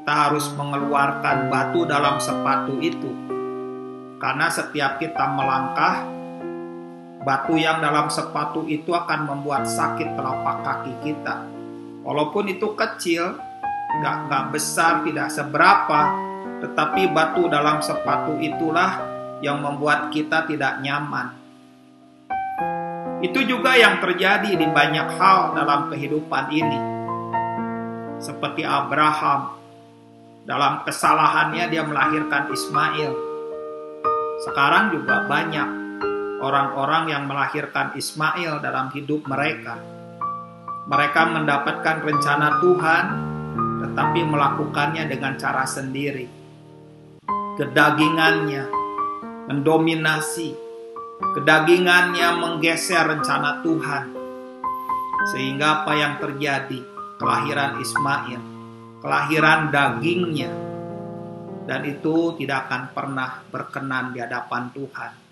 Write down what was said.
kita harus mengeluarkan batu dalam sepatu itu. Karena setiap kita melangkah, batu yang dalam sepatu itu akan membuat sakit telapak kaki kita. Walaupun itu kecil, nggak nggak besar, tidak seberapa, tetapi batu dalam sepatu itulah yang membuat kita tidak nyaman. Itu juga yang terjadi di banyak hal dalam kehidupan ini. Seperti Abraham, dalam kesalahannya dia melahirkan Ismail. Sekarang juga banyak orang-orang yang melahirkan Ismail dalam hidup mereka. Mereka mendapatkan rencana Tuhan, tetapi melakukannya dengan cara sendiri. Kedagingannya mendominasi, kedagingannya menggeser rencana Tuhan, sehingga apa yang terjadi? Kelahiran Ismail kelahiran dagingnya dan itu tidak akan pernah berkenan di hadapan Tuhan.